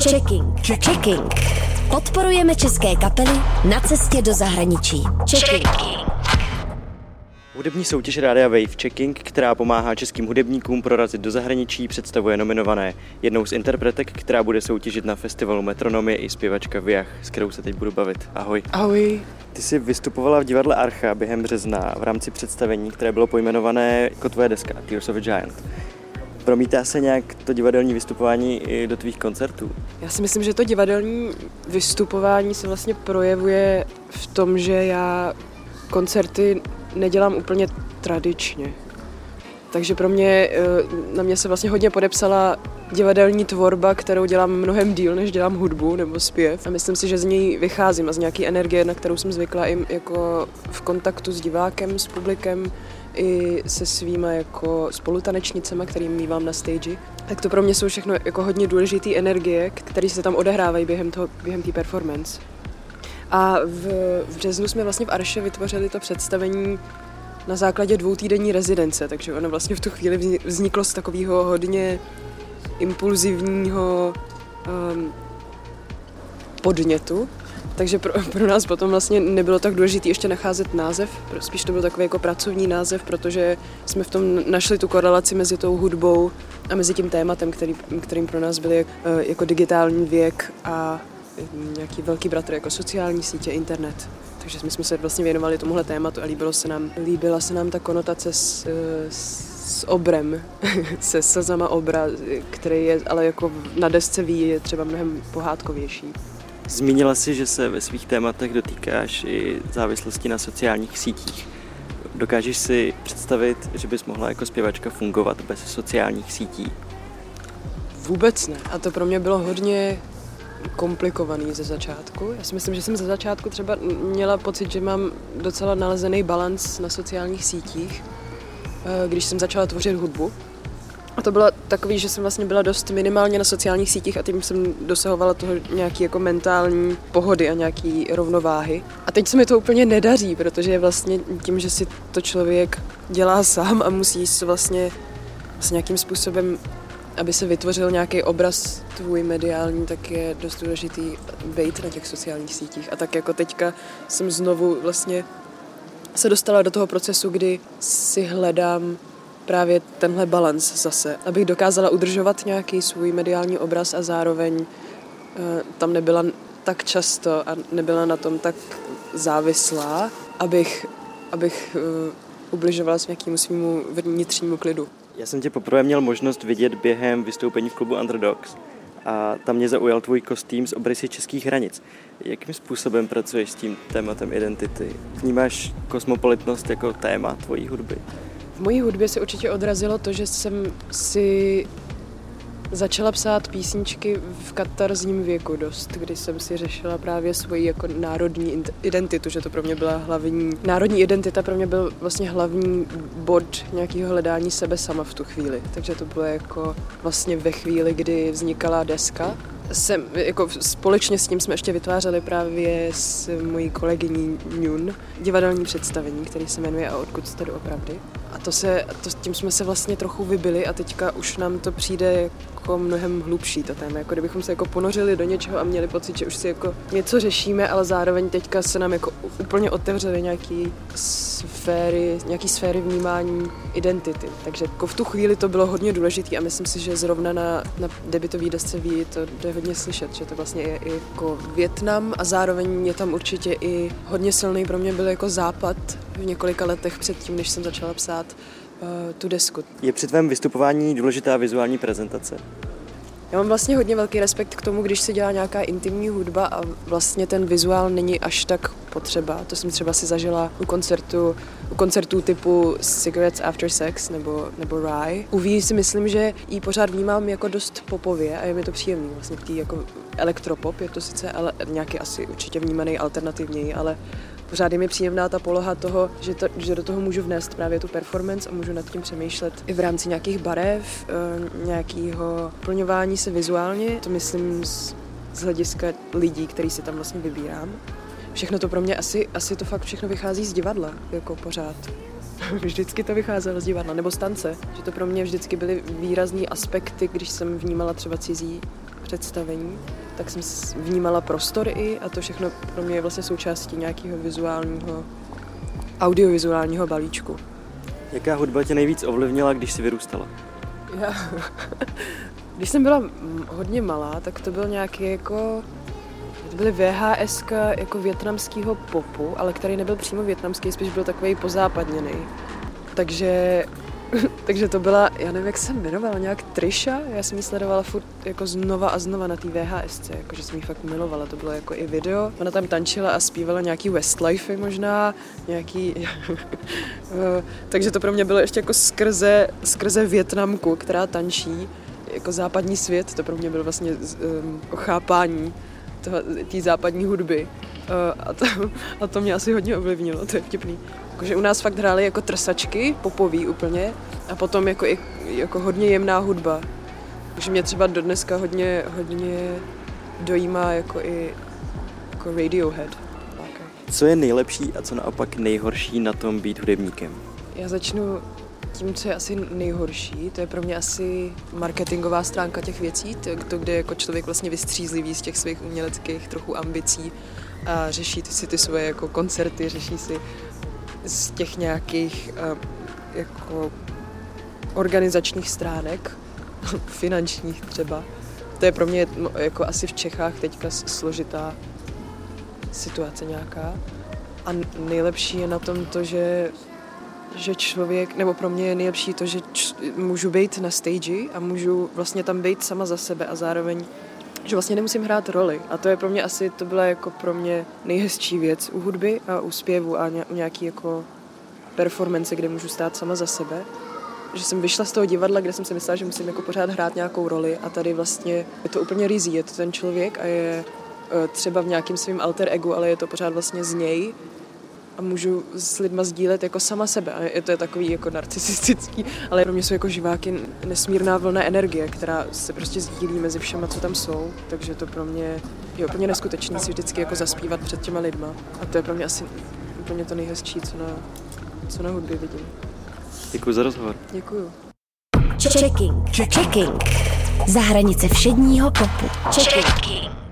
Checking. Checking. Podporujeme české kapely na cestě do zahraničí. Checking. Hudební soutěž Rádia Wave Checking, která pomáhá českým hudebníkům prorazit do zahraničí, představuje nominované. Jednou z interpretek, která bude soutěžit na festivalu Metronom je i zpěvačka Viach, s kterou se teď budu bavit. Ahoj. Ahoj. Ty jsi vystupovala v divadle Archa během března v rámci představení, které bylo pojmenované jako tvoje deska Tears of a Giant. Promítá se nějak to divadelní vystupování i do tvých koncertů? Já si myslím, že to divadelní vystupování se vlastně projevuje v tom, že já koncerty nedělám úplně tradičně. Takže pro mě, eh, na mě se vlastně hodně podepsala divadelní tvorba, kterou dělám mnohem díl, než dělám hudbu nebo zpěv. A myslím si, že z ní vycházím a z nějaké energie, na kterou jsem zvykla i jako v kontaktu s divákem, s publikem, i se svýma jako spolutanečnicema, kterým mývám na stage. Tak to pro mě jsou všechno jako hodně důležité energie, které se tam odehrávají během té během performance. A v, v březnu jsme vlastně v Arše vytvořili to představení na základě dvoutýdenní rezidence, takže ono vlastně v tu chvíli vzniklo z takového hodně impulzivního um, podnětu, takže pro, pro nás potom vlastně nebylo tak důležité ještě nacházet název, spíš to byl takový jako pracovní název, protože jsme v tom našli tu korelaci mezi tou hudbou a mezi tím tématem, který, kterým pro nás byl eh, jako digitální věk a nějaký velký bratr jako sociální sítě, internet. Takže my jsme se vlastně věnovali tomuhle tématu a líbilo se nám, líbila se nám ta konotace s, s obrem, se sazama obra, který je ale jako na desce ví, je třeba mnohem pohádkovější. Zmínila si, že se ve svých tématech dotýkáš i závislosti na sociálních sítích. Dokážeš si představit, že bys mohla jako zpěvačka fungovat bez sociálních sítí? Vůbec ne. A to pro mě bylo hodně komplikovaný ze začátku. Já si myslím, že jsem ze začátku třeba měla pocit, že mám docela nalezený balans na sociálních sítích, eh, když jsem začala tvořit hudbu. A to bylo takový, že jsem vlastně byla dost minimálně na sociálních sítích a tím jsem dosahovala toho nějaký jako mentální pohody a nějaký rovnováhy. A teď se mi to úplně nedaří, protože vlastně tím, že si to člověk dělá sám a musí se vlastně s nějakým způsobem aby se vytvořil nějaký obraz tvůj mediální, tak je dost důležitý být na těch sociálních sítích. A tak jako teďka jsem znovu vlastně se dostala do toho procesu, kdy si hledám právě tenhle balans zase, abych dokázala udržovat nějaký svůj mediální obraz a zároveň uh, tam nebyla tak často a nebyla na tom tak závislá, abych, abych uh, ubližovala s nějakému svýmu vnitřnímu klidu. Já jsem tě poprvé měl možnost vidět během vystoupení v klubu Underdogs a tam mě zaujal tvůj kostým z obrysy českých hranic. Jakým způsobem pracuješ s tím tématem identity? Vnímáš kosmopolitnost jako téma tvojí hudby? V mojí hudbě se určitě odrazilo to, že jsem si začala psát písničky v katarzním věku dost, kdy jsem si řešila právě svoji jako národní identitu, že to pro mě byla hlavní, národní identita pro mě byl vlastně hlavní bod nějakého hledání sebe sama v tu chvíli. Takže to bylo jako vlastně ve chvíli, kdy vznikala deska, jsem, jako společně s tím jsme ještě vytvářeli právě s mojí kolegyní Njun divadelní představení, který se jmenuje A odkud jste opravdy. A to se, to, tím jsme se vlastně trochu vybili a teďka už nám to přijde jako mnohem hlubší to téma, jako kdybychom se jako ponořili do něčeho a měli pocit, že už si jako něco řešíme, ale zároveň teďka se nám jako úplně otevřely nějaký sféry, nějaký sféry vnímání identity. Takže jako v tu chvíli to bylo hodně důležité a myslím si, že zrovna na, na debitový desce ví to jde hodně slyšet, že to vlastně je i jako Větnam a zároveň je tam určitě i hodně silný pro mě byl jako západ v několika letech předtím, než jsem začala psát uh, tu desku. Je při tvém vystupování důležitá vizuální prezentace? Já mám vlastně hodně velký respekt k tomu, když se dělá nějaká intimní hudba a vlastně ten vizuál není až tak potřeba. To jsem třeba si zažila u koncertu, u koncertů typu Cigarettes After Sex nebo, nebo Rye. U Ví si myslím, že ji pořád vnímám jako dost popově a je mi to příjemný. Vlastně té jako elektropop je to sice ale nějaký asi určitě vnímaný alternativněji, ale pořád je mi příjemná ta poloha toho, že, to, že do toho můžu vnést právě tu performance a můžu nad tím přemýšlet i v rámci nějakých barev, eh, nějakého plňování se vizuálně. To myslím z, z hlediska lidí, který si tam vlastně vybírám. Všechno to pro mě asi, asi to fakt všechno vychází z divadla, jako pořád. vždycky to vycházelo z divadla, nebo z tance. Že to pro mě vždycky byly výrazný aspekty, když jsem vnímala třeba cizí představení, tak jsem vnímala prostor i a to všechno pro mě je vlastně součástí nějakého vizuálního, audiovizuálního balíčku. Jaká hudba tě nejvíc ovlivnila, když jsi vyrůstala? Já, když jsem byla hodně malá, tak to byl nějaký jako to byly VHS jako větnamského popu, ale který nebyl přímo větnamský, spíš byl takový pozápadněný. Takže, takže to byla, já nevím, jak se jmenovala, nějak Trisha, já jsem ji sledovala furt jako znova a znova na té VHS, jakože jsem ji fakt milovala, to bylo jako i video. Ona tam tančila a zpívala nějaký Westlife možná, nějaký, takže to pro mě bylo ještě jako skrze, skrze Větnamku, která tančí, jako západní svět, to pro mě bylo vlastně um, chápání té západní hudby. Uh, a, to, a to mě asi hodně ovlivnilo, to je vtipný. Jakože u nás fakt hráli jako trsačky, popový úplně, a potom jako, i, jako hodně jemná hudba. Takže mě třeba do dneska hodně, hodně dojímá jako i jako Radiohead. Co je nejlepší a co naopak nejhorší na tom být hudebníkem? Já začnu tím, co je asi nejhorší, to je pro mě asi marketingová stránka těch věcí, to, to kde jako člověk vlastně vystřízlivý z těch svých uměleckých trochu ambicí a řeší si ty svoje jako koncerty, řeší si z těch nějakých uh, jako organizačních stránek, finančních třeba. To je pro mě jako asi v Čechách teďka složitá situace nějaká. A nejlepší je na tom to, že že člověk, nebo pro mě je nejlepší to, že č, můžu být na stage a můžu vlastně tam být sama za sebe a zároveň, že vlastně nemusím hrát roli. A to je pro mě asi, to byla jako pro mě nejhezčí věc u hudby a u zpěvu a u nějaký jako performance, kde můžu stát sama za sebe. Že jsem vyšla z toho divadla, kde jsem si myslela, že musím jako pořád hrát nějakou roli a tady vlastně je to úplně rizí, je to ten člověk a je eh, třeba v nějakým svým alter egu, ale je to pořád vlastně z něj a můžu s lidma sdílet jako sama sebe. A je to je takový jako narcisistický, ale pro mě jsou jako živáky nesmírná vlna energie, která se prostě sdílí mezi všema, co tam jsou. Takže to pro mě je úplně neskutečný si vždycky jako zaspívat před těma lidma. A to je pro mě asi úplně to nejhezčí, co na, co na hudbě vidím. Děkuji za rozhovor. Děkuji. Checking. Checking. Za hranice všedního popu. Checking.